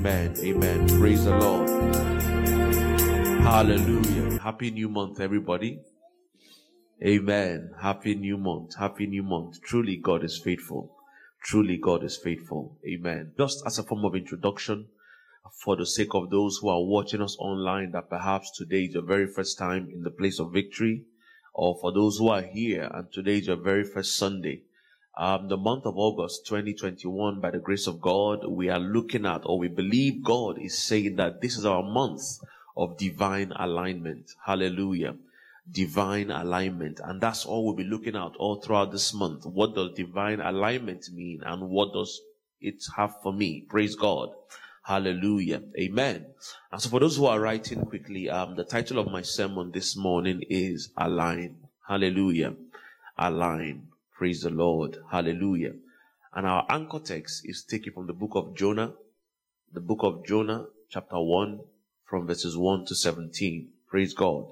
Amen. Amen. Praise the Lord. Hallelujah. Happy new month, everybody. Amen. Happy new month. Happy new month. Truly, God is faithful. Truly, God is faithful. Amen. Just as a form of introduction, for the sake of those who are watching us online, that perhaps today is your very first time in the place of victory, or for those who are here and today is your very first Sunday. Um, the month of August 2021, by the grace of God, we are looking at, or we believe God is saying that this is our month of divine alignment. Hallelujah. Divine alignment. And that's all we'll be looking at all throughout this month. What does divine alignment mean and what does it have for me? Praise God. Hallelujah. Amen. And so for those who are writing quickly, um, the title of my sermon this morning is Align. Hallelujah. Align. Praise the Lord. Hallelujah. And our anchor text is taken from the book of Jonah, the book of Jonah, chapter 1, from verses 1 to 17. Praise God.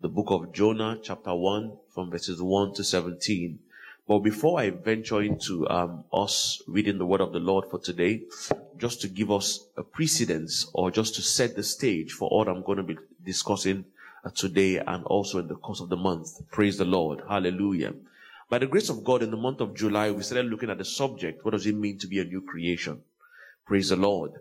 The book of Jonah, chapter 1, from verses 1 to 17. But before I venture into um, us reading the word of the Lord for today, just to give us a precedence or just to set the stage for all I'm going to be discussing uh, today and also in the course of the month. Praise the Lord. Hallelujah. By the grace of God, in the month of July, we started looking at the subject. What does it mean to be a new creation? Praise the Lord.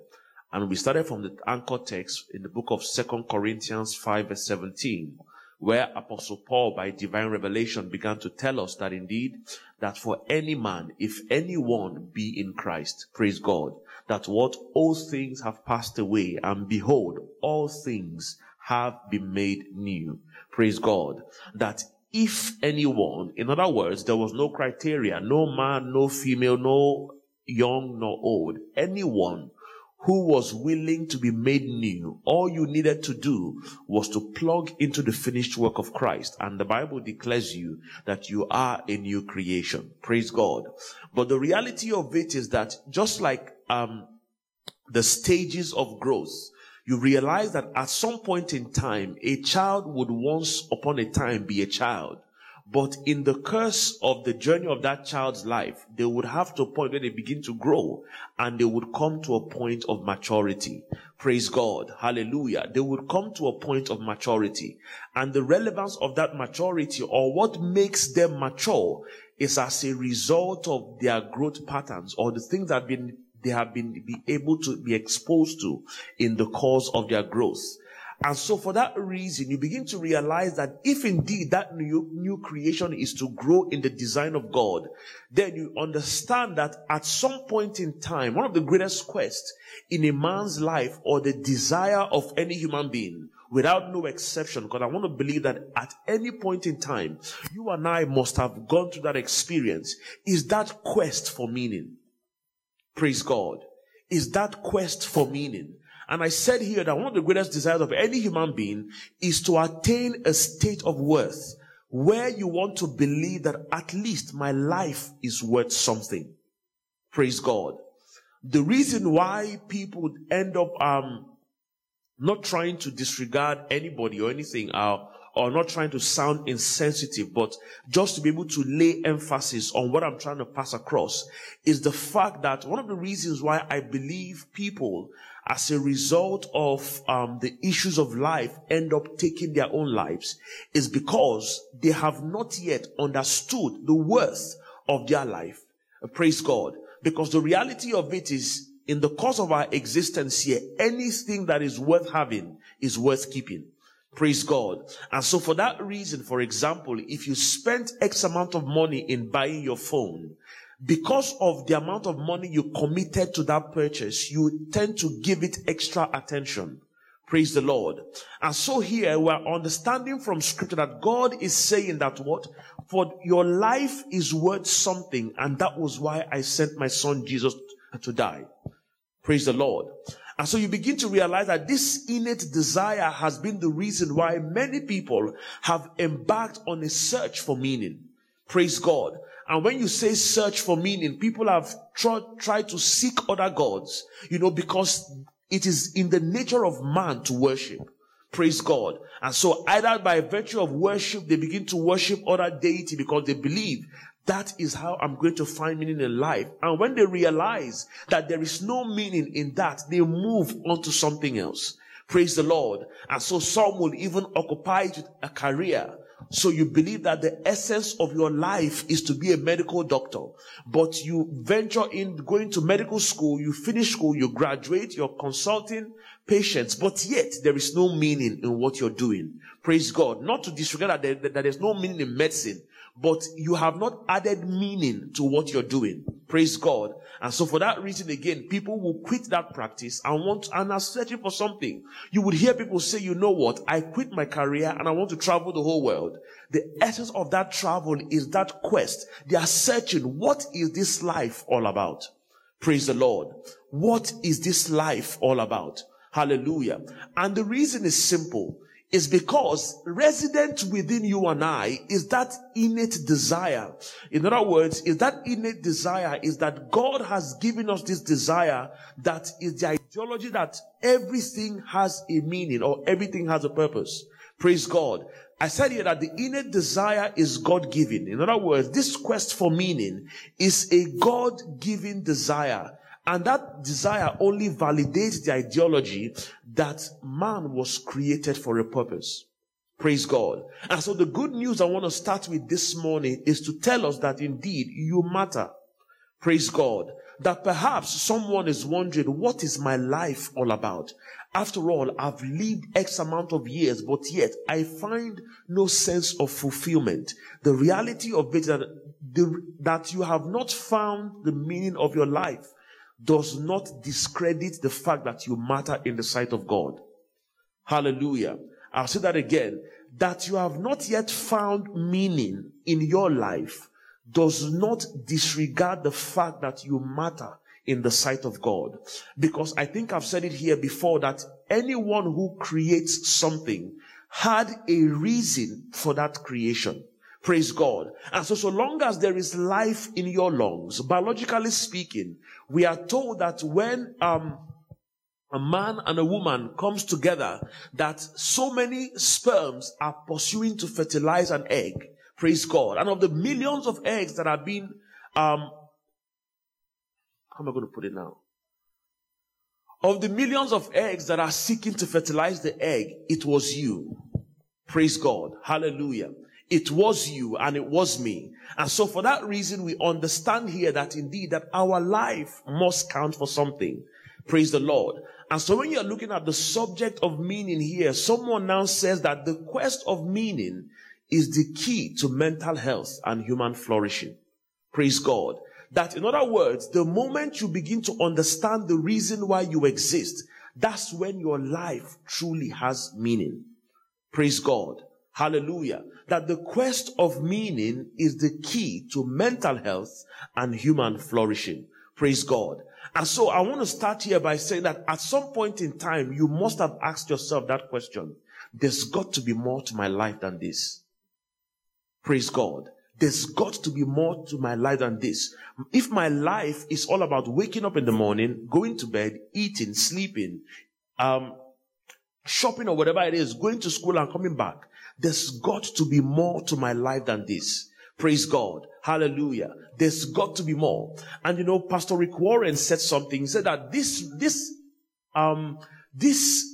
And we started from the anchor text in the book of Second Corinthians 5 verse 17 where Apostle Paul, by divine revelation, began to tell us that indeed, that for any man, if anyone be in Christ, praise God, that what all things have passed away, and behold, all things have been made new. Praise God. That if anyone, in other words, there was no criteria, no man, no female, no young, nor old, anyone who was willing to be made new. All you needed to do was to plug into the finished work of Christ. And the Bible declares you that you are a new creation. Praise God. But the reality of it is that just like, um, the stages of growth, you realize that at some point in time, a child would once upon a time be a child. But in the course of the journey of that child's life, they would have to a point where they begin to grow and they would come to a point of maturity. Praise God. Hallelujah. They would come to a point of maturity. And the relevance of that maturity or what makes them mature is as a result of their growth patterns or the things that have been, they have been be able to be exposed to in the course of their growth. And so for that reason, you begin to realize that if indeed that new, new creation is to grow in the design of God, then you understand that at some point in time, one of the greatest quests in a man's life or the desire of any human being, without no exception, because I want to believe that at any point in time, you and I must have gone through that experience, is that quest for meaning. Praise God. Is that quest for meaning. And I said here that one of the greatest desires of any human being is to attain a state of worth where you want to believe that at least my life is worth something. Praise God. The reason why people would end up, um, not trying to disregard anybody or anything, uh, or not trying to sound insensitive, but just to be able to lay emphasis on what I'm trying to pass across is the fact that one of the reasons why I believe people as a result of um, the issues of life end up taking their own lives is because they have not yet understood the worth of their life. Praise God. Because the reality of it is in the course of our existence here, anything that is worth having is worth keeping. Praise God. And so for that reason, for example, if you spent X amount of money in buying your phone, because of the amount of money you committed to that purchase, you tend to give it extra attention. Praise the Lord. And so here we're understanding from scripture that God is saying that what? For your life is worth something. And that was why I sent my son Jesus to die. Praise the Lord. And so you begin to realize that this innate desire has been the reason why many people have embarked on a search for meaning. Praise God. And when you say search for meaning, people have tried, tried to seek other gods, you know, because it is in the nature of man to worship. Praise God. And so either by virtue of worship, they begin to worship other deity because they believe That is how I'm going to find meaning in life. And when they realize that there is no meaning in that, they move on to something else. Praise the Lord. And so some will even occupy with a career so you believe that the essence of your life is to be a medical doctor, but you venture in going to medical school, you finish school, you graduate, you're consulting patients, but yet there is no meaning in what you're doing. Praise God. Not to disregard that, there, that there's no meaning in medicine, but you have not added meaning to what you're doing. Praise God. And so for that reason, again, people will quit that practice and want, and are searching for something. You would hear people say, you know what? I quit my career and I want to travel the whole world. The essence of that travel is that quest. They are searching, what is this life all about? Praise the Lord. What is this life all about? Hallelujah. And the reason is simple is because resident within you and I is that innate desire. In other words, is that innate desire is that God has given us this desire that is the ideology that everything has a meaning or everything has a purpose. Praise God. I said here that the innate desire is God given. In other words, this quest for meaning is a God given desire. And that desire only validates the ideology that man was created for a purpose. Praise God. And so the good news I want to start with this morning is to tell us that indeed you matter. Praise God. That perhaps someone is wondering, what is my life all about? After all, I've lived X amount of years, but yet I find no sense of fulfillment. The reality of it is that, the, that you have not found the meaning of your life does not discredit the fact that you matter in the sight of God. Hallelujah. I'll say that again. That you have not yet found meaning in your life does not disregard the fact that you matter in the sight of God. Because I think I've said it here before that anyone who creates something had a reason for that creation. Praise God. And so, so long as there is life in your lungs, biologically speaking, we are told that when, um, a man and a woman comes together, that so many sperms are pursuing to fertilize an egg. Praise God. And of the millions of eggs that are being, um, how am I going to put it now? Of the millions of eggs that are seeking to fertilize the egg, it was you. Praise God. Hallelujah. It was you and it was me. And so for that reason, we understand here that indeed that our life must count for something. Praise the Lord. And so when you're looking at the subject of meaning here, someone now says that the quest of meaning is the key to mental health and human flourishing. Praise God. That in other words, the moment you begin to understand the reason why you exist, that's when your life truly has meaning. Praise God. Hallelujah. That the quest of meaning is the key to mental health and human flourishing. Praise God. And so I want to start here by saying that at some point in time, you must have asked yourself that question. There's got to be more to my life than this. Praise God. There's got to be more to my life than this. If my life is all about waking up in the morning, going to bed, eating, sleeping, um, shopping or whatever it is, going to school and coming back, there's got to be more to my life than this. Praise God. Hallelujah. There's got to be more. And you know, Pastor Rick Warren said something. He said that this, this, um, this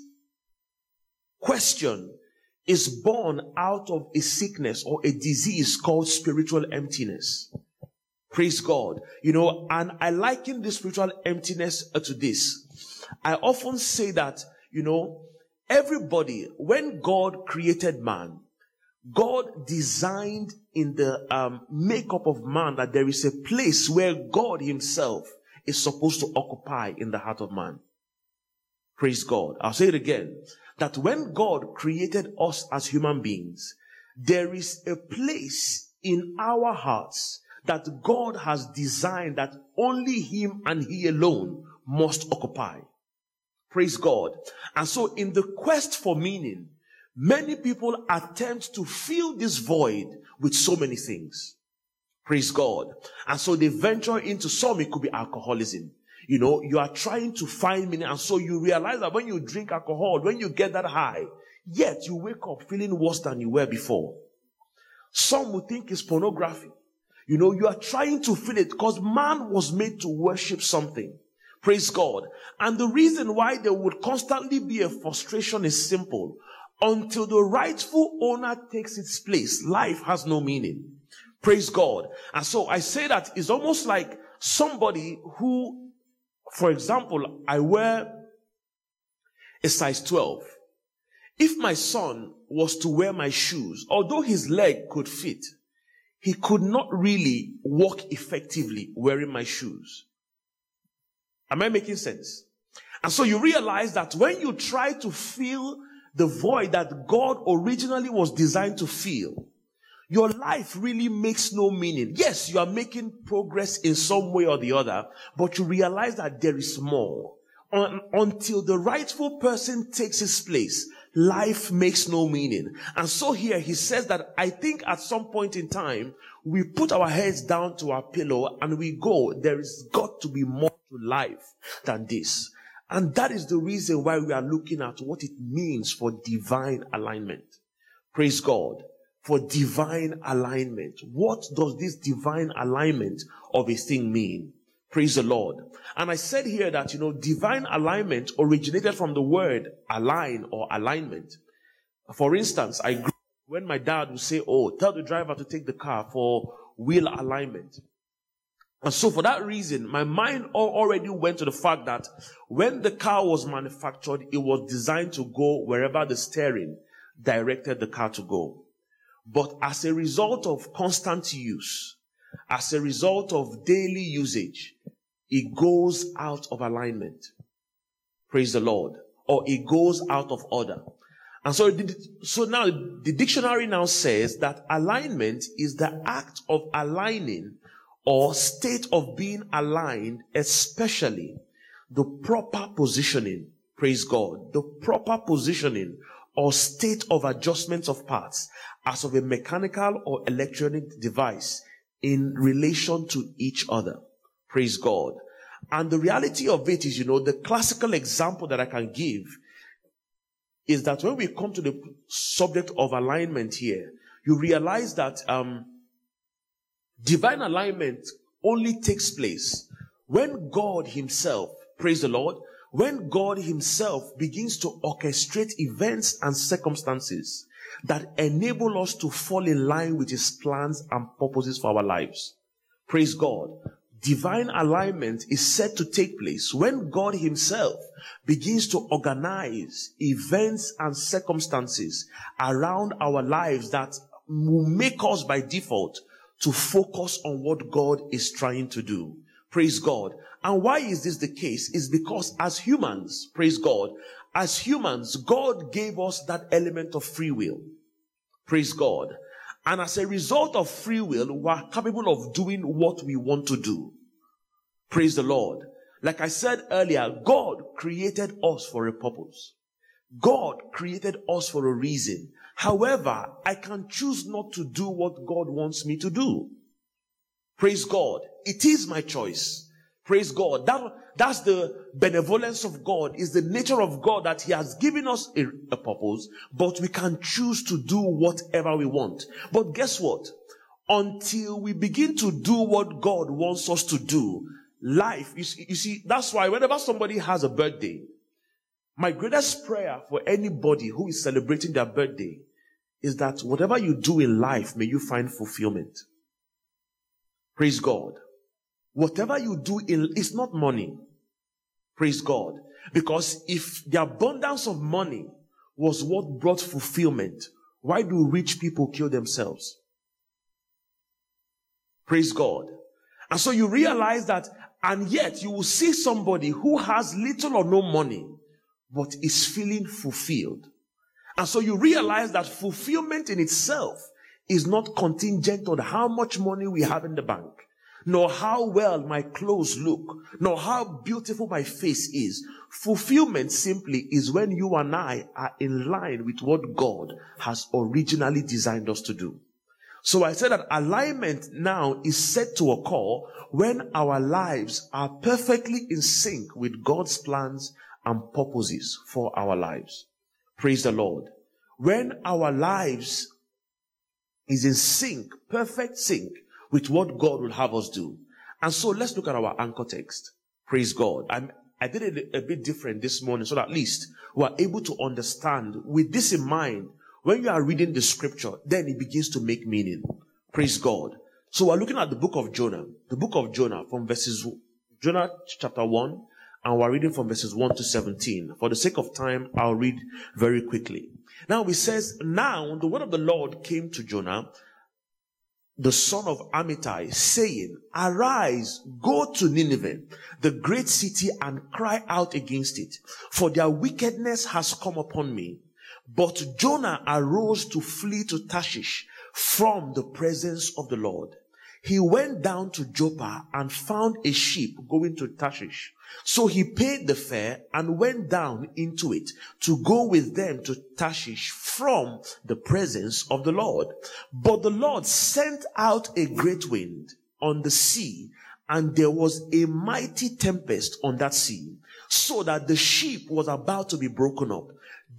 question is born out of a sickness or a disease called spiritual emptiness. Praise God. You know, and I liken this spiritual emptiness to this. I often say that, you know, Everybody, when God created man, God designed in the um, makeup of man that there is a place where God himself is supposed to occupy in the heart of man. Praise God. I'll say it again. That when God created us as human beings, there is a place in our hearts that God has designed that only Him and He alone must occupy. Praise God. And so in the quest for meaning, many people attempt to fill this void with so many things. Praise God. And so they venture into some, it could be alcoholism. You know, you are trying to find meaning. And so you realize that when you drink alcohol, when you get that high, yet you wake up feeling worse than you were before. Some would think it's pornography. You know, you are trying to feel it because man was made to worship something. Praise God. And the reason why there would constantly be a frustration is simple. Until the rightful owner takes its place, life has no meaning. Praise God. And so I say that it's almost like somebody who, for example, I wear a size 12. If my son was to wear my shoes, although his leg could fit, he could not really walk effectively wearing my shoes. Am I making sense? And so you realize that when you try to fill the void that God originally was designed to fill, your life really makes no meaning. Yes, you are making progress in some way or the other, but you realize that there is more. Un- until the rightful person takes his place, life makes no meaning. And so here he says that I think at some point in time, we put our heads down to our pillow and we go, there is got to be more to life than this. And that is the reason why we are looking at what it means for divine alignment. Praise God. For divine alignment. What does this divine alignment of a thing mean? Praise the Lord. And I said here that, you know, divine alignment originated from the word align or alignment. For instance, I grew when my dad would say, Oh, tell the driver to take the car for wheel alignment. And so for that reason, my mind already went to the fact that when the car was manufactured, it was designed to go wherever the steering directed the car to go. But as a result of constant use, as a result of daily usage, it goes out of alignment. Praise the Lord. Or it goes out of order. And so, so now the dictionary now says that alignment is the act of aligning or state of being aligned, especially the proper positioning. Praise God. The proper positioning or state of adjustment of parts as of a mechanical or electronic device in relation to each other. Praise God. And the reality of it is, you know, the classical example that I can give is that when we come to the subject of alignment here, you realize that um, divine alignment only takes place when God Himself, praise the Lord, when God Himself begins to orchestrate events and circumstances that enable us to fall in line with His plans and purposes for our lives. Praise God. Divine alignment is set to take place when God Himself begins to organize events and circumstances around our lives that will make us by default to focus on what God is trying to do. Praise God. And why is this the case? Is because as humans, praise God, as humans, God gave us that element of free will. Praise God. And as a result of free will, we are capable of doing what we want to do. Praise the Lord. Like I said earlier, God created us for a purpose. God created us for a reason. However, I can choose not to do what God wants me to do. Praise God. It is my choice. Praise God. That, that's the benevolence of God, is the nature of God that He has given us a, a purpose, but we can choose to do whatever we want. But guess what? Until we begin to do what God wants us to do, life, you see, you see, that's why whenever somebody has a birthday, my greatest prayer for anybody who is celebrating their birthday is that whatever you do in life, may you find fulfillment. Praise God. Whatever you do it's not money. Praise God. Because if the abundance of money was what brought fulfillment, why do rich people kill themselves? Praise God. And so you realize that, and yet you will see somebody who has little or no money, but is feeling fulfilled. And so you realize that fulfillment in itself is not contingent on how much money we have in the bank nor how well my clothes look, nor how beautiful my face is. Fulfillment simply is when you and I are in line with what God has originally designed us to do. So I said that alignment now is set to occur when our lives are perfectly in sync with God's plans and purposes for our lives. Praise the Lord. When our lives is in sync, perfect sync with what God will have us do. And so let's look at our anchor text. Praise God. I'm, I did it a bit different this morning so that at least we are able to understand with this in mind. When you are reading the scripture, then it begins to make meaning. Praise God. So we're looking at the book of Jonah, the book of Jonah from verses, Jonah chapter 1, and we're reading from verses 1 to 17. For the sake of time, I'll read very quickly. Now it says, Now the word of the Lord came to Jonah, the son of Amittai, saying, Arise, go to Nineveh, the great city, and cry out against it, for their wickedness has come upon me. But Jonah arose to flee to Tarshish from the presence of the Lord. He went down to Joppa and found a ship going to Tarshish. So he paid the fare and went down into it to go with them to Tarshish from the presence of the Lord. But the Lord sent out a great wind on the sea and there was a mighty tempest on that sea so that the ship was about to be broken up.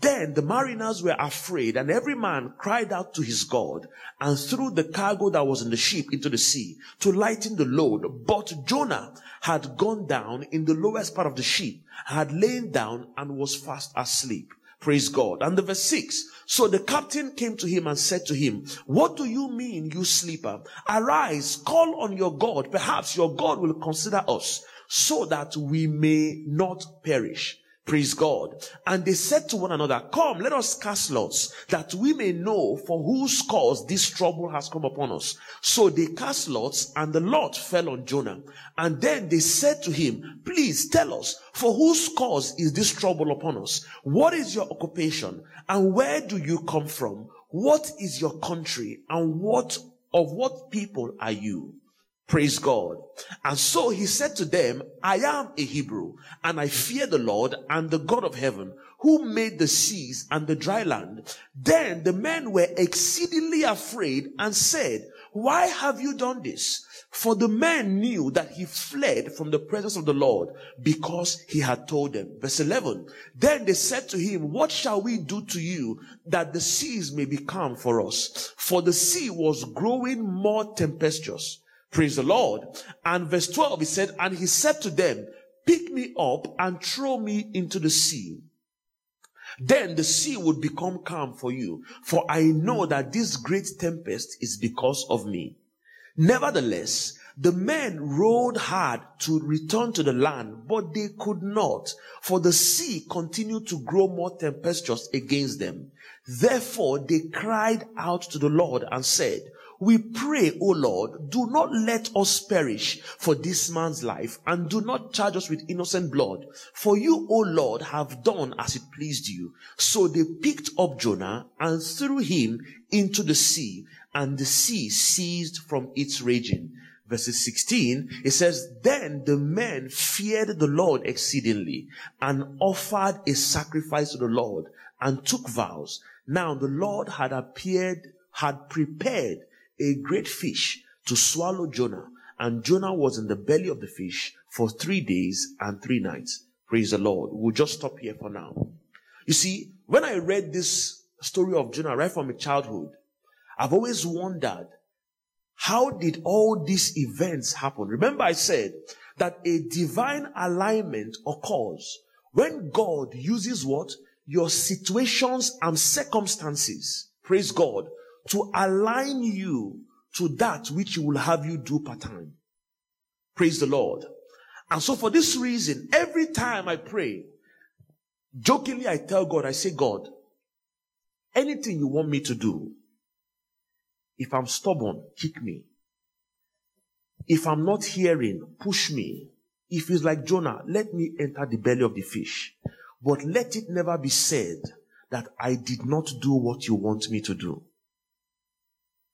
Then the mariners were afraid and every man cried out to his God and threw the cargo that was in the ship into the sea to lighten the load. But Jonah had gone down in the lowest part of the ship, had lain down and was fast asleep. Praise God. And the verse 6. So the captain came to him and said to him, What do you mean, you sleeper? Arise, call on your God. Perhaps your God will consider us so that we may not perish. Praise God. And they said to one another, come, let us cast lots that we may know for whose cause this trouble has come upon us. So they cast lots and the lot fell on Jonah. And then they said to him, please tell us for whose cause is this trouble upon us? What is your occupation and where do you come from? What is your country and what of what people are you? Praise God. And so he said to them, I am a Hebrew and I fear the Lord and the God of heaven who made the seas and the dry land. Then the men were exceedingly afraid and said, why have you done this? For the men knew that he fled from the presence of the Lord because he had told them. Verse 11. Then they said to him, what shall we do to you that the seas may be calm for us? For the sea was growing more tempestuous. Praise the Lord. And verse 12, he said, and he said to them, pick me up and throw me into the sea. Then the sea would become calm for you, for I know that this great tempest is because of me. Nevertheless, the men rowed hard to return to the land, but they could not, for the sea continued to grow more tempestuous against them. Therefore they cried out to the Lord and said, we pray, O Lord, do not let us perish for this man's life and do not charge us with innocent blood. For you, O Lord, have done as it pleased you. So they picked up Jonah and threw him into the sea and the sea ceased from its raging. Verses 16, it says, Then the men feared the Lord exceedingly and offered a sacrifice to the Lord and took vows. Now the Lord had appeared, had prepared a great fish to swallow Jonah. And Jonah was in the belly of the fish for three days and three nights. Praise the Lord. We'll just stop here for now. You see, when I read this story of Jonah right from my childhood, I've always wondered, how did all these events happen? Remember I said that a divine alignment occurs when God uses what? Your situations and circumstances. Praise God to align you to that which he will have you do part time. Praise the Lord. And so for this reason, every time I pray, jokingly I tell God, I say, God, anything you want me to do, if I'm stubborn, kick me. If I'm not hearing, push me. If it's like Jonah, let me enter the belly of the fish. But let it never be said that I did not do what you want me to do.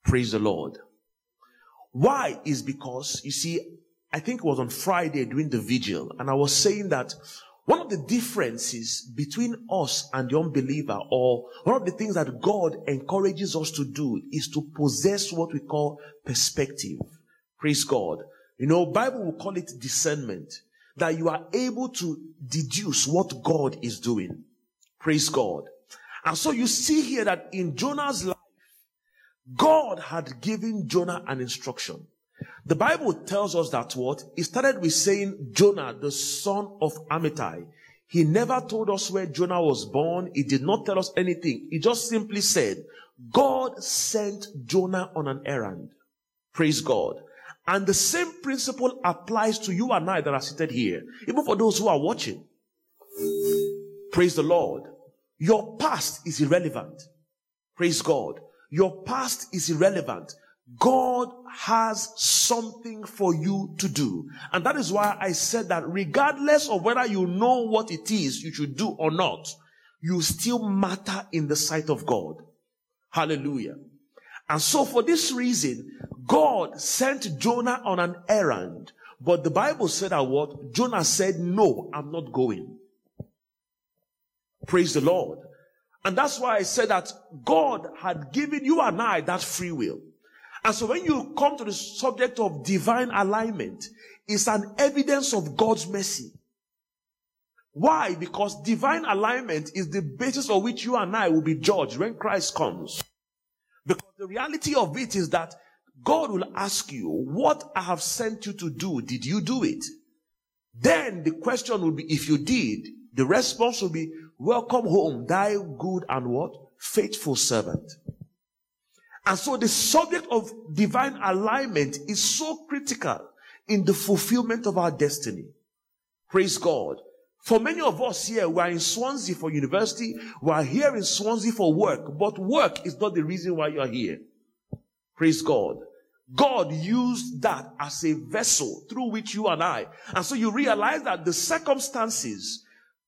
Praise the Lord. Why is because, you see, I think it was on Friday during the vigil, and I was saying that one of the differences between us and the unbeliever, or one of the things that God encourages us to do, is to possess what we call perspective. Praise God. You know, Bible will call it discernment. That you are able to deduce what God is doing. Praise God. And so you see here that in Jonah's life, God had given Jonah an instruction The Bible tells us that what? It started with saying Jonah, the son of Amittai. He never told us where Jonah was born. He did not tell us anything. He just simply said, God sent Jonah on an errand. Praise God. And the same principle applies to you and I that are seated here, even for those who are watching. Praise the Lord. Your past is irrelevant. Praise God. Your past is irrelevant. God has something for you to do. And that is why I said that regardless of whether you know what it is you should do or not, you still matter in the sight of God. Hallelujah. And so for this reason, God sent Jonah on an errand. But the Bible said that what? Jonah said, no, I'm not going. Praise the Lord. And that's why I said that God had given you and I that free will. And so when you come to the subject of divine alignment, it's an evidence of God's mercy. Why? Because divine alignment is the basis on which you and I will be judged when Christ comes. Because the reality of it is that God will ask you, what I have sent you to do, did you do it? Then the question will be, if you did, the response will be, welcome home, thy good and what? Faithful servant. And so the subject of divine alignment is so critical in the fulfillment of our destiny. Praise God. For many of us here, we are in Swansea for university, we are here in Swansea for work, but work is not the reason why you are here. Praise God. God used that as a vessel through which you and I. And so you realize that the circumstances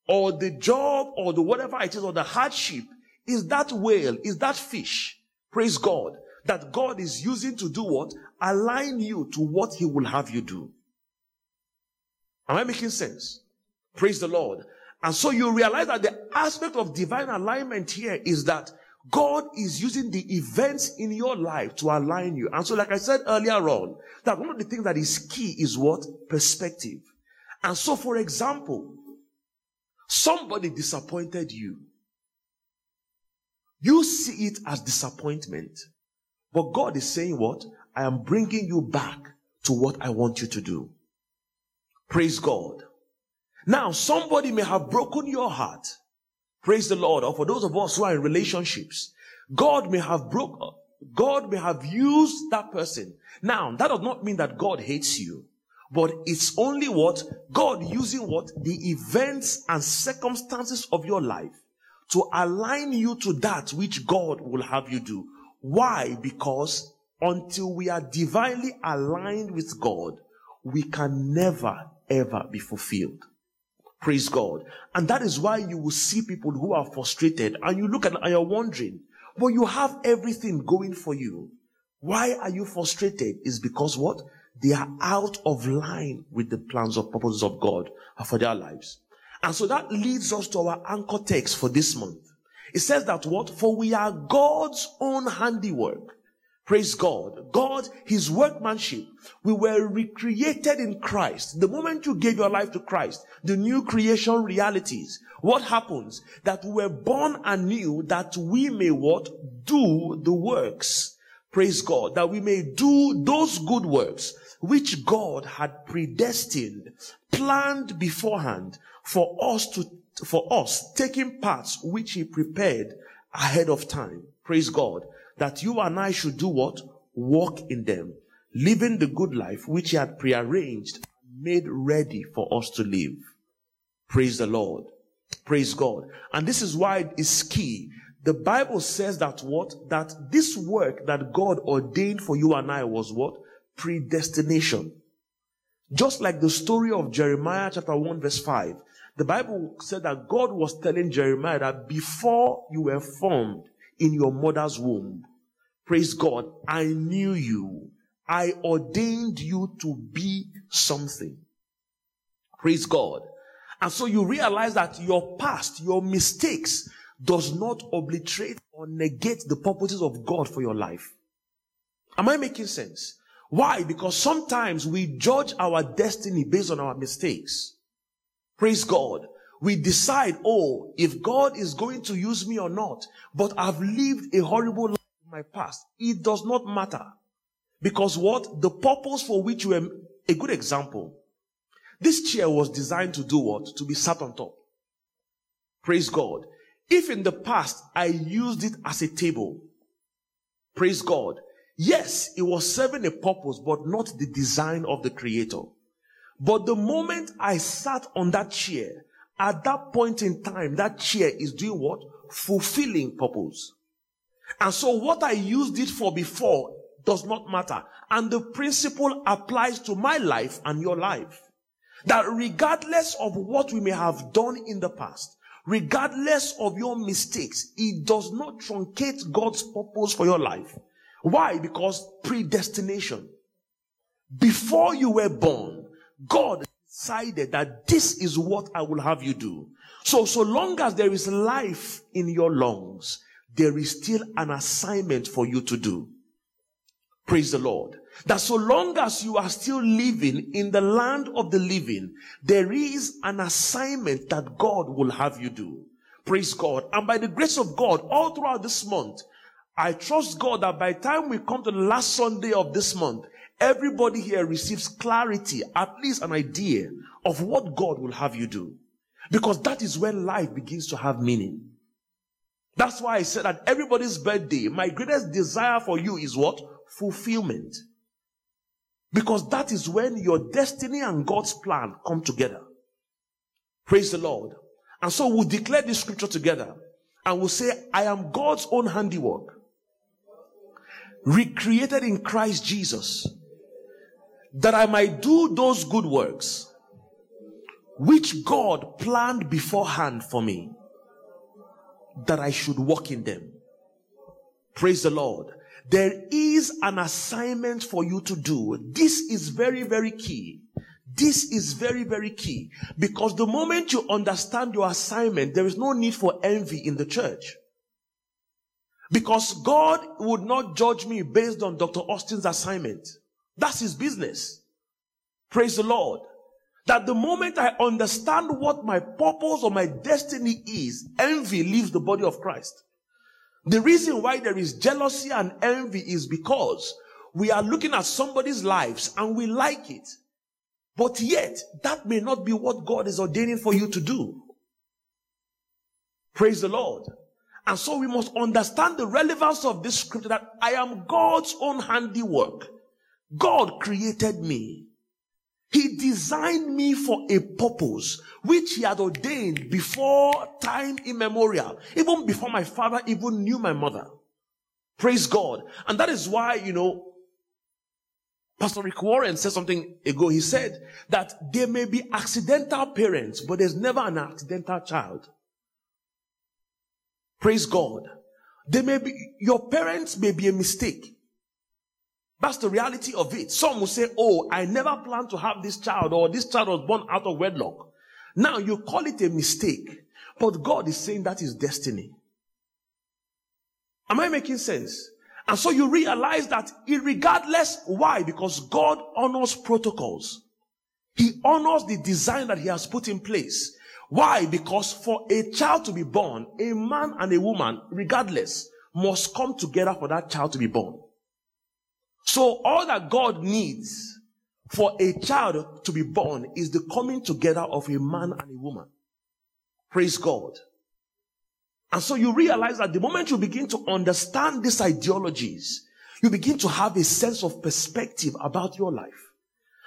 or the job or the whatever it is or the hardship is that whale, is that fish Praise God. That God is using to do what? Align you to what He will have you do. Am I making sense? Praise the Lord. And so you realize that the aspect of divine alignment here is that God is using the events in your life to align you. And so, like I said earlier on, that one of the things that is key is what? Perspective. And so, for example, somebody disappointed you. You see it as disappointment. But God is saying what? I am bringing you back to what I want you to do. Praise God. Now, somebody may have broken your heart. Praise the Lord. Or for those of us who are in relationships, God may have broke, God may have used that person. Now, that does not mean that God hates you, but it's only what God using what the events and circumstances of your life to align you to that which God will have you do. Why? Because until we are divinely aligned with God, we can never ever be fulfilled. Praise God. And that is why you will see people who are frustrated and you look at and you're wondering, well, you have everything going for you. Why are you frustrated? Is because what? They are out of line with the plans or purposes of God for their lives. And so that leads us to our anchor text for this month. It says that what? For we are God's own handiwork. Praise God. God, His workmanship. We were recreated in Christ. The moment you gave your life to Christ, the new creation realities. What happens? That we were born anew that we may what? Do the works. Praise God. That we may do those good works which God had predestined, planned beforehand for us to, for us taking parts which he prepared ahead of time. Praise God. That you and I should do what? Walk in them. Living the good life which he had prearranged, made ready for us to live. Praise the Lord. Praise God. And this is why it is key. The Bible says that what? That this work that God ordained for you and I was what? Predestination. Just like the story of Jeremiah chapter 1 verse 5. The Bible said that God was telling Jeremiah that before you were formed in your mother's womb, praise God, I knew you. I ordained you to be something. Praise God. And so you realize that your past, your mistakes does not obliterate or negate the purposes of God for your life. Am I making sense? Why? Because sometimes we judge our destiny based on our mistakes. Praise God. We decide, oh, if God is going to use me or not, but I've lived a horrible life in my past. It does not matter. Because what? The purpose for which you are a good example. This chair was designed to do what? To be sat on top. Praise God. If in the past I used it as a table, praise God. Yes, it was serving a purpose, but not the design of the creator. But the moment I sat on that chair, at that point in time, that chair is doing what? Fulfilling purpose. And so what I used it for before does not matter. And the principle applies to my life and your life. That regardless of what we may have done in the past, regardless of your mistakes, it does not truncate God's purpose for your life. Why? Because predestination. Before you were born, God decided that this is what I will have you do. So, so long as there is life in your lungs, there is still an assignment for you to do. Praise the Lord. That so long as you are still living in the land of the living, there is an assignment that God will have you do. Praise God. And by the grace of God, all throughout this month, I trust God that by the time we come to the last Sunday of this month, everybody here receives clarity, at least an idea of what God will have you do. Because that is when life begins to have meaning. That's why I said that everybody's birthday, my greatest desire for you is what? Fulfillment. Because that is when your destiny and God's plan come together. Praise the Lord. And so we'll declare this scripture together and we'll say, I am God's own handiwork, recreated in Christ Jesus, that I might do those good works which God planned beforehand for me that I should walk in them. Praise the Lord. There is an assignment for you to do. This is very, very key. This is very, very key because the moment you understand your assignment, there is no need for envy in the church. Because God would not judge me based on Dr. Austin's assignment. That's his business. Praise the Lord that the moment I understand what my purpose or my destiny is, envy leaves the body of Christ. The reason why there is jealousy and envy is because we are looking at somebody's lives and we like it. But yet, that may not be what God is ordaining for you to do. Praise the Lord. And so we must understand the relevance of this scripture that I am God's own handiwork. God created me. He designed me for a purpose which he had ordained before time immemorial, even before my father even knew my mother. Praise God. And that is why, you know, Pastor Rick Warren said something ago. He said that there may be accidental parents, but there's never an accidental child. Praise God. There may be, your parents may be a mistake. That's the reality of it. Some will say, Oh, I never planned to have this child, or this child was born out of wedlock. Now you call it a mistake, but God is saying that is destiny. Am I making sense? And so you realize that regardless why, because God honors protocols. He honors the design that he has put in place. Why? Because for a child to be born, a man and a woman, regardless, must come together for that child to be born. So all that God needs for a child to be born is the coming together of a man and a woman. Praise God. And so you realize that the moment you begin to understand these ideologies, you begin to have a sense of perspective about your life.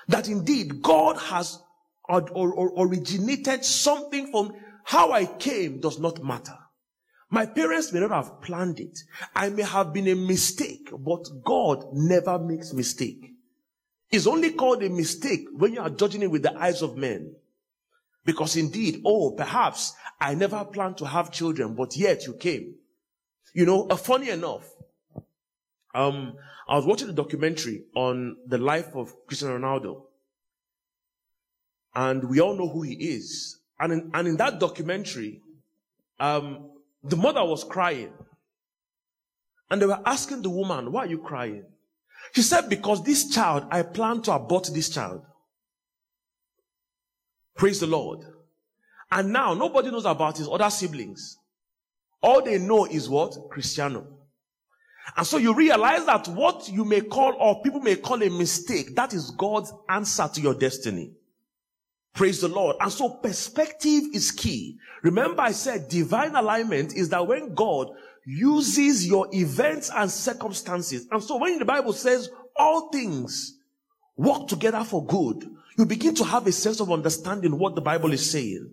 That indeed God has or, or, or originated something from how I came does not matter. My parents may not have planned it. I may have been a mistake, but God never makes mistake. It's only called a mistake when you are judging it with the eyes of men. Because indeed, oh, perhaps I never planned to have children, but yet you came. You know, uh, funny enough, um, I was watching a documentary on the life of Cristiano Ronaldo. And we all know who he is. And in, and in that documentary, um, the mother was crying. And they were asking the woman, why are you crying? She said, because this child, I plan to abort this child. Praise the Lord. And now nobody knows about his other siblings. All they know is what? Cristiano. And so you realize that what you may call or people may call a mistake, that is God's answer to your destiny. Praise the Lord. And so perspective is key. Remember I said divine alignment is that when God uses your events and circumstances. And so when the Bible says all things work together for good, you begin to have a sense of understanding what the Bible is saying.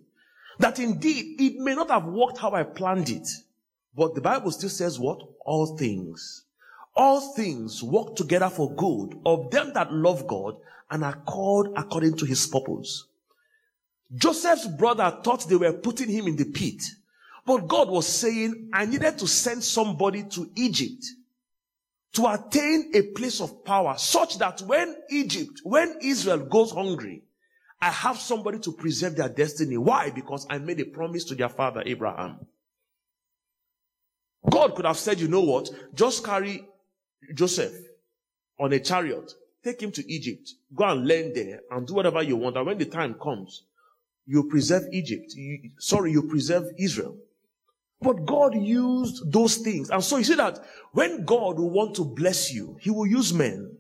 That indeed it may not have worked how I planned it, but the Bible still says what? All things. All things work together for good of them that love God and are called according to his purpose. Joseph's brother thought they were putting him in the pit. But God was saying, I needed to send somebody to Egypt to attain a place of power such that when Egypt, when Israel goes hungry, I have somebody to preserve their destiny. Why? Because I made a promise to their father Abraham. God could have said, you know what? Just carry Joseph on a chariot, take him to Egypt, go and learn there and do whatever you want. And when the time comes, you preserve Egypt. You, sorry, you preserve Israel. But God used those things. And so you see that when God will want to bless you, He will use men.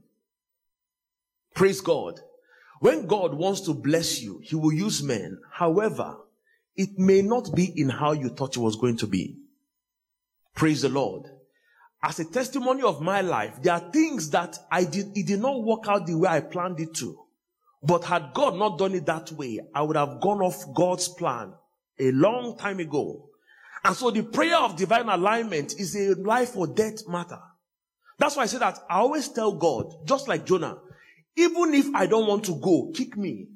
Praise God. When God wants to bless you, He will use men. However, it may not be in how you thought it was going to be. Praise the Lord. As a testimony of my life, there are things that I did, it did not work out the way I planned it to. But had God not done it that way, I would have gone off God's plan a long time ago. And so the prayer of divine alignment is a life or death matter. That's why I say that I always tell God, just like Jonah, even if I don't want to go, kick me.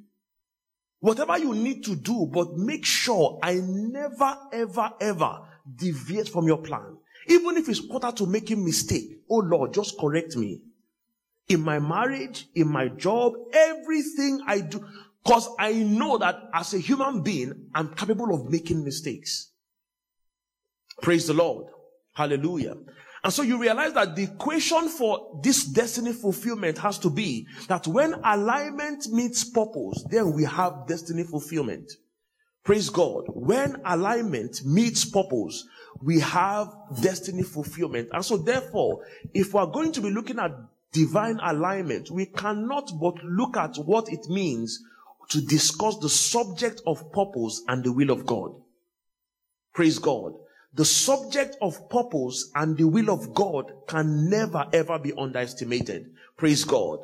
Whatever you need to do, but make sure I never, ever, ever deviate from your plan. Even if it's quarter to making mistake. Oh Lord, just correct me. In my marriage, in my job, everything I do. Cause I know that as a human being, I'm capable of making mistakes. Praise the Lord. Hallelujah. And so you realize that the equation for this destiny fulfillment has to be that when alignment meets purpose, then we have destiny fulfillment. Praise God. When alignment meets purpose, we have destiny fulfillment. And so therefore, if we're going to be looking at divine alignment, we cannot but look at what it means to discuss the subject of purpose and the will of God. Praise God the subject of purpose and the will of God can never ever be underestimated. Praise God.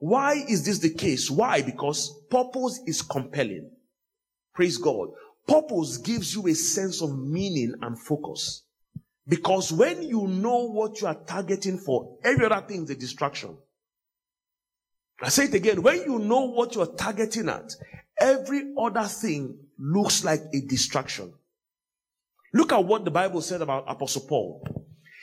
Why is this the case? Why? Because purpose is compelling. Praise God. Purpose gives you a sense of meaning and focus. Because when you know what you are targeting for, every other thing is a distraction. I say it again. When you know what you are targeting at, every other thing looks like a distraction. Look at what the Bible said about Apostle Paul.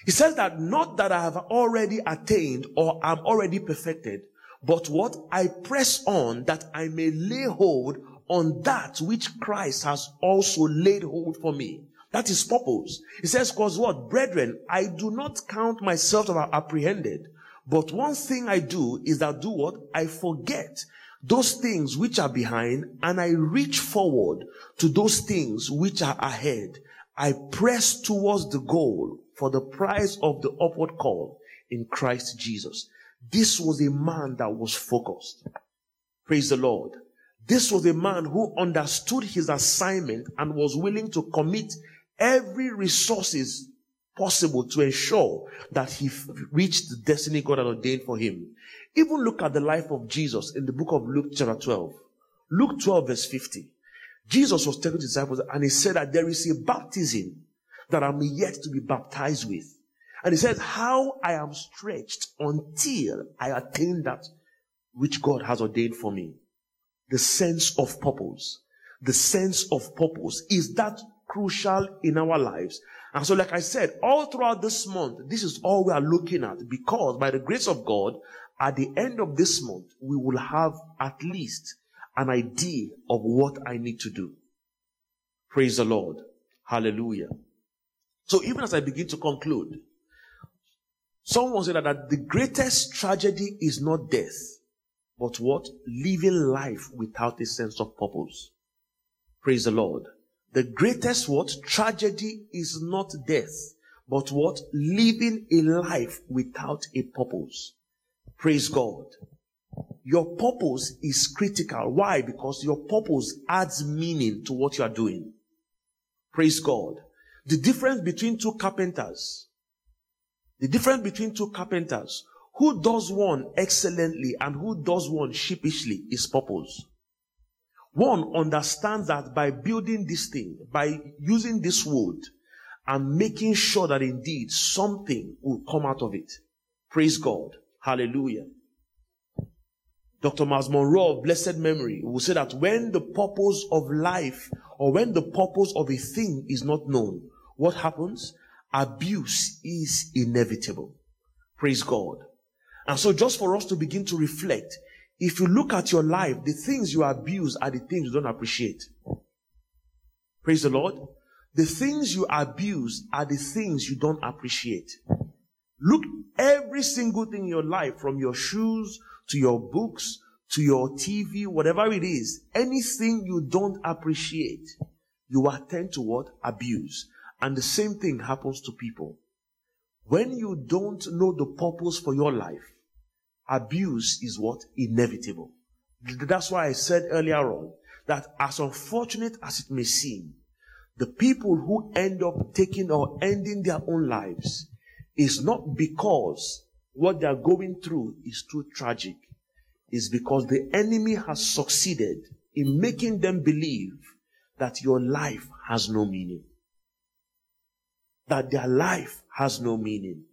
He says that not that I have already attained or am already perfected, but what I press on that I may lay hold on that which Christ has also laid hold for me. That is purpose. He says, cause what? Brethren, I do not count myself to have apprehended, but one thing I do is that do what? I forget those things which are behind and I reach forward to those things which are ahead. I press towards the goal for the prize of the upward call in Christ Jesus. This was a man that was focused. Praise the Lord. This was a man who understood his assignment and was willing to commit every resources possible to ensure that he reached the destiny God had ordained for him. Even look at the life of Jesus in the book of Luke chapter 12. Luke 12 verse 50. Jesus was telling disciples and he said that there is a baptism that I'm yet to be baptized with. And he says, how I am stretched until I attain that which God has ordained for me. The sense of purpose. The sense of purpose is that crucial in our lives. And so, like I said, all throughout this month, this is all we are looking at because by the grace of God, at the end of this month, we will have at least an idea of what I need to do. Praise the Lord. Hallelujah. So even as I begin to conclude, someone said that, the greatest tragedy is not death, but what? Living life without a sense of purpose. Praise the Lord. The greatest what? Tragedy is not death, but what? Living a life without a purpose. Praise God. Your purpose is critical. Why? Because your purpose adds meaning to what you are doing. Praise God. The difference between two carpenters, the difference between two carpenters, who does one excellently and who does one sheepishly is purpose. One understands that by building this thing, by using this wood, and making sure that indeed something will come out of it. Praise God. Hallelujah. Dr. Myles Munroe of blessed memory will say that when the purpose of life or when the purpose of a thing is not known, what happens? Abuse is inevitable. Praise God. And so just for us to begin to reflect, if you look at your life, the things you abuse are the things you don't appreciate. Praise the Lord. The things you abuse are the things you don't appreciate. Look, every single thing in your life, from your shoes to your books, to your TV, whatever it is, anything you don't appreciate, you attend to what? Abuse. And the same thing happens to people. When you don't know the purpose for your life, abuse is what? Inevitable. That's why I said earlier on that as unfortunate as it may seem, the people who end up taking or ending their own lives is not because what they are going through is too tragic. Is because the enemy has succeeded in making them believe that your life has no meaning. That their life has no meaning.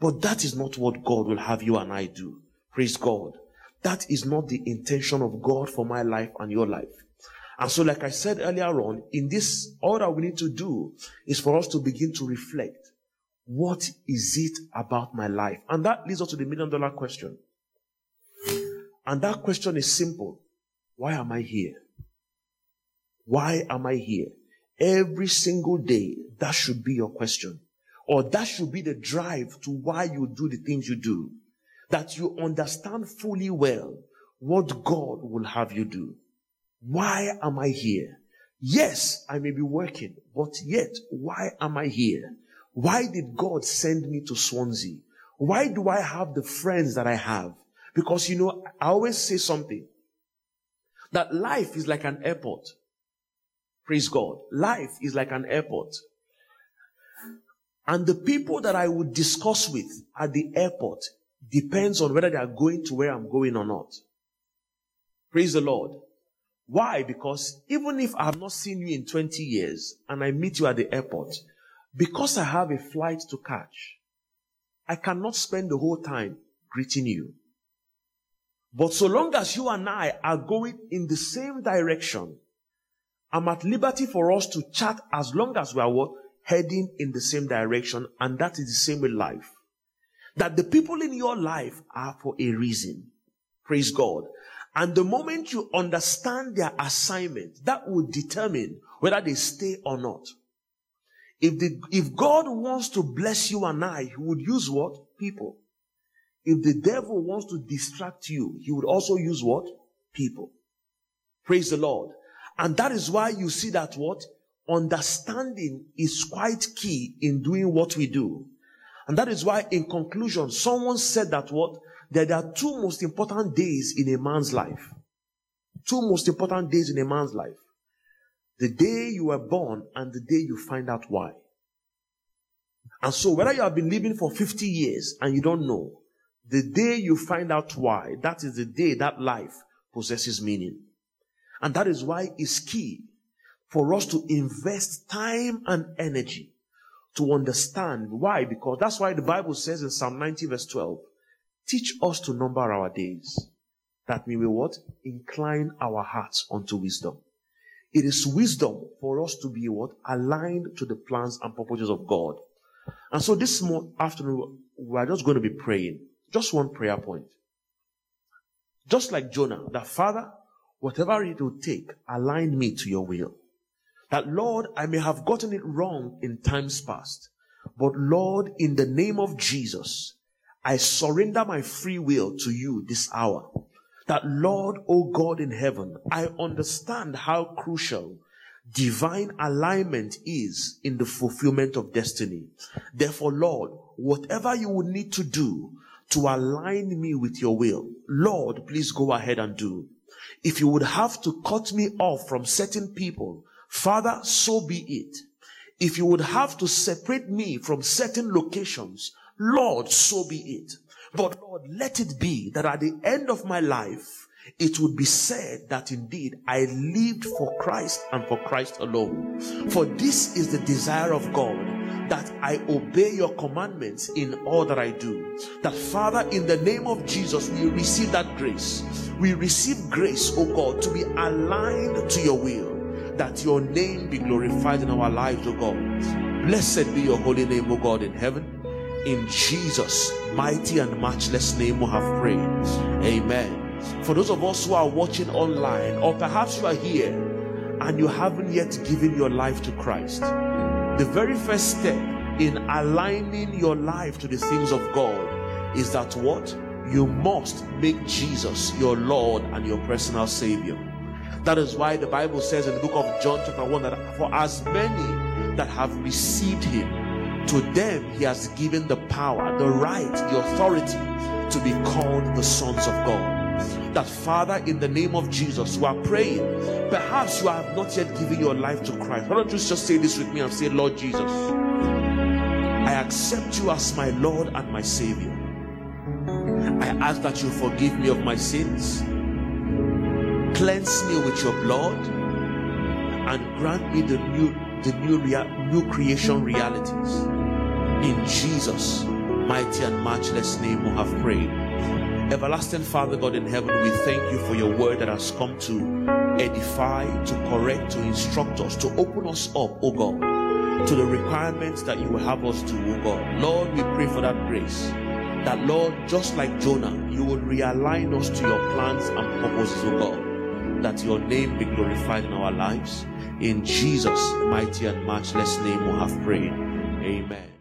But that is not what God will have you and I do. Praise God. That is not the intention of God for my life and your life. And so, like I said earlier on, in this, all that we need to do is for us to begin to reflect. What is it about my life? And that leads us to the million dollar question. And that question is simple. Why am I here? Why am I here? Every single day, that should be your question. Or that should be the drive to why you do the things you do. That you understand fully well what God will have you do. Why am I here? Yes, I may be working, but yet, why am I here? Why did God send me to Swansea? Why do I have the friends that I have? Because you know, I always say something that life is like an airport. Praise God. Life is like an airport. And the people that I would discuss with at the airport depends on whether they are going to where I'm going or not. Praise the Lord. Why? Because even if I have not seen you in 20 years and I meet you at the airport, because I have a flight to catch, I cannot spend the whole time greeting you. But so long as you and I are going in the same direction, I'm at liberty for us to chat as long as we are what? Heading in the same direction. And that is the same with life. That the people in your life are for a reason. Praise God. And the moment you understand their assignment, that will determine whether they stay or not. If the, if God wants to bless you and I, he would use what? People. If the devil wants to distract you, he would also use what? People. Praise the Lord. And that is why you see that what? Understanding is quite key in doing what we do. And that is why in conclusion, someone said that what? that there are two most important days in a man's life. Two most important days in a man's life. The day you were born and the day you find out why. And so whether you have been living for 50 years and you don't know, the day you find out why, that is the day that life possesses meaning. And that is why it's key for us to invest time and energy to understand why. Because that's why the Bible says in Psalm 90 verse 12, Teach us to number our days, that we will what? Incline our hearts unto wisdom. It is wisdom for us to be what? Aligned to the plans and purposes of God. And so this afternoon, we are just going to be praying. Just one prayer point. Just like Jonah, that Father, whatever it will take, align me to your will. That Lord, I may have gotten it wrong in times past. But Lord, in the name of Jesus, I surrender my free will to you this hour. That Lord, O God in heaven, I understand how crucial Divine alignment is in the fulfillment of destiny. Therefore, Lord, whatever you would need to do to align me with your will, Lord, please go ahead and do. If you would have to cut me off from certain people, Father, so be it. If you would have to separate me from certain locations, Lord, so be it. But Lord, let it be that at the end of my life, it would be said that indeed I lived for Christ and for Christ alone. For this is the desire of God that I obey your commandments in all that I do. That Father, in the name of Jesus, we receive that grace. We receive grace, O God, to be aligned to your will. That your name be glorified in our lives, O God. Blessed be your holy name, O God, in heaven. In Jesus' mighty and matchless name we have prayed. Amen. For those of us who are watching online, or perhaps you are here and you haven't yet given your life to Christ, the very first step in aligning your life to the things of God is that what? You must make Jesus your Lord and your personal Savior. That is why the Bible says in the book of John, chapter 1, that for as many that have received Him, to them He has given the power, the right, the authority to be called the sons of God that Father, in the name of Jesus, you are praying. Perhaps you have not yet given your life to Christ. Why don't you just say this with me and say, Lord Jesus, I accept you as my Lord and my Savior. I ask that you forgive me of my sins, cleanse me with your blood, and grant me the new the new rea- new creation realities. In Jesus' mighty and matchless name we have prayed. Everlasting Father God in heaven, we thank you for your word that has come to edify, to correct, to instruct us, to open us up, oh God, to the requirements that you will have us to, oh God. Lord, we pray for that grace. That Lord, just like Jonah, you will realign us to your plans and purposes, oh God. That your name be glorified in our lives. In Jesus' mighty and matchless name we have prayed. Amen.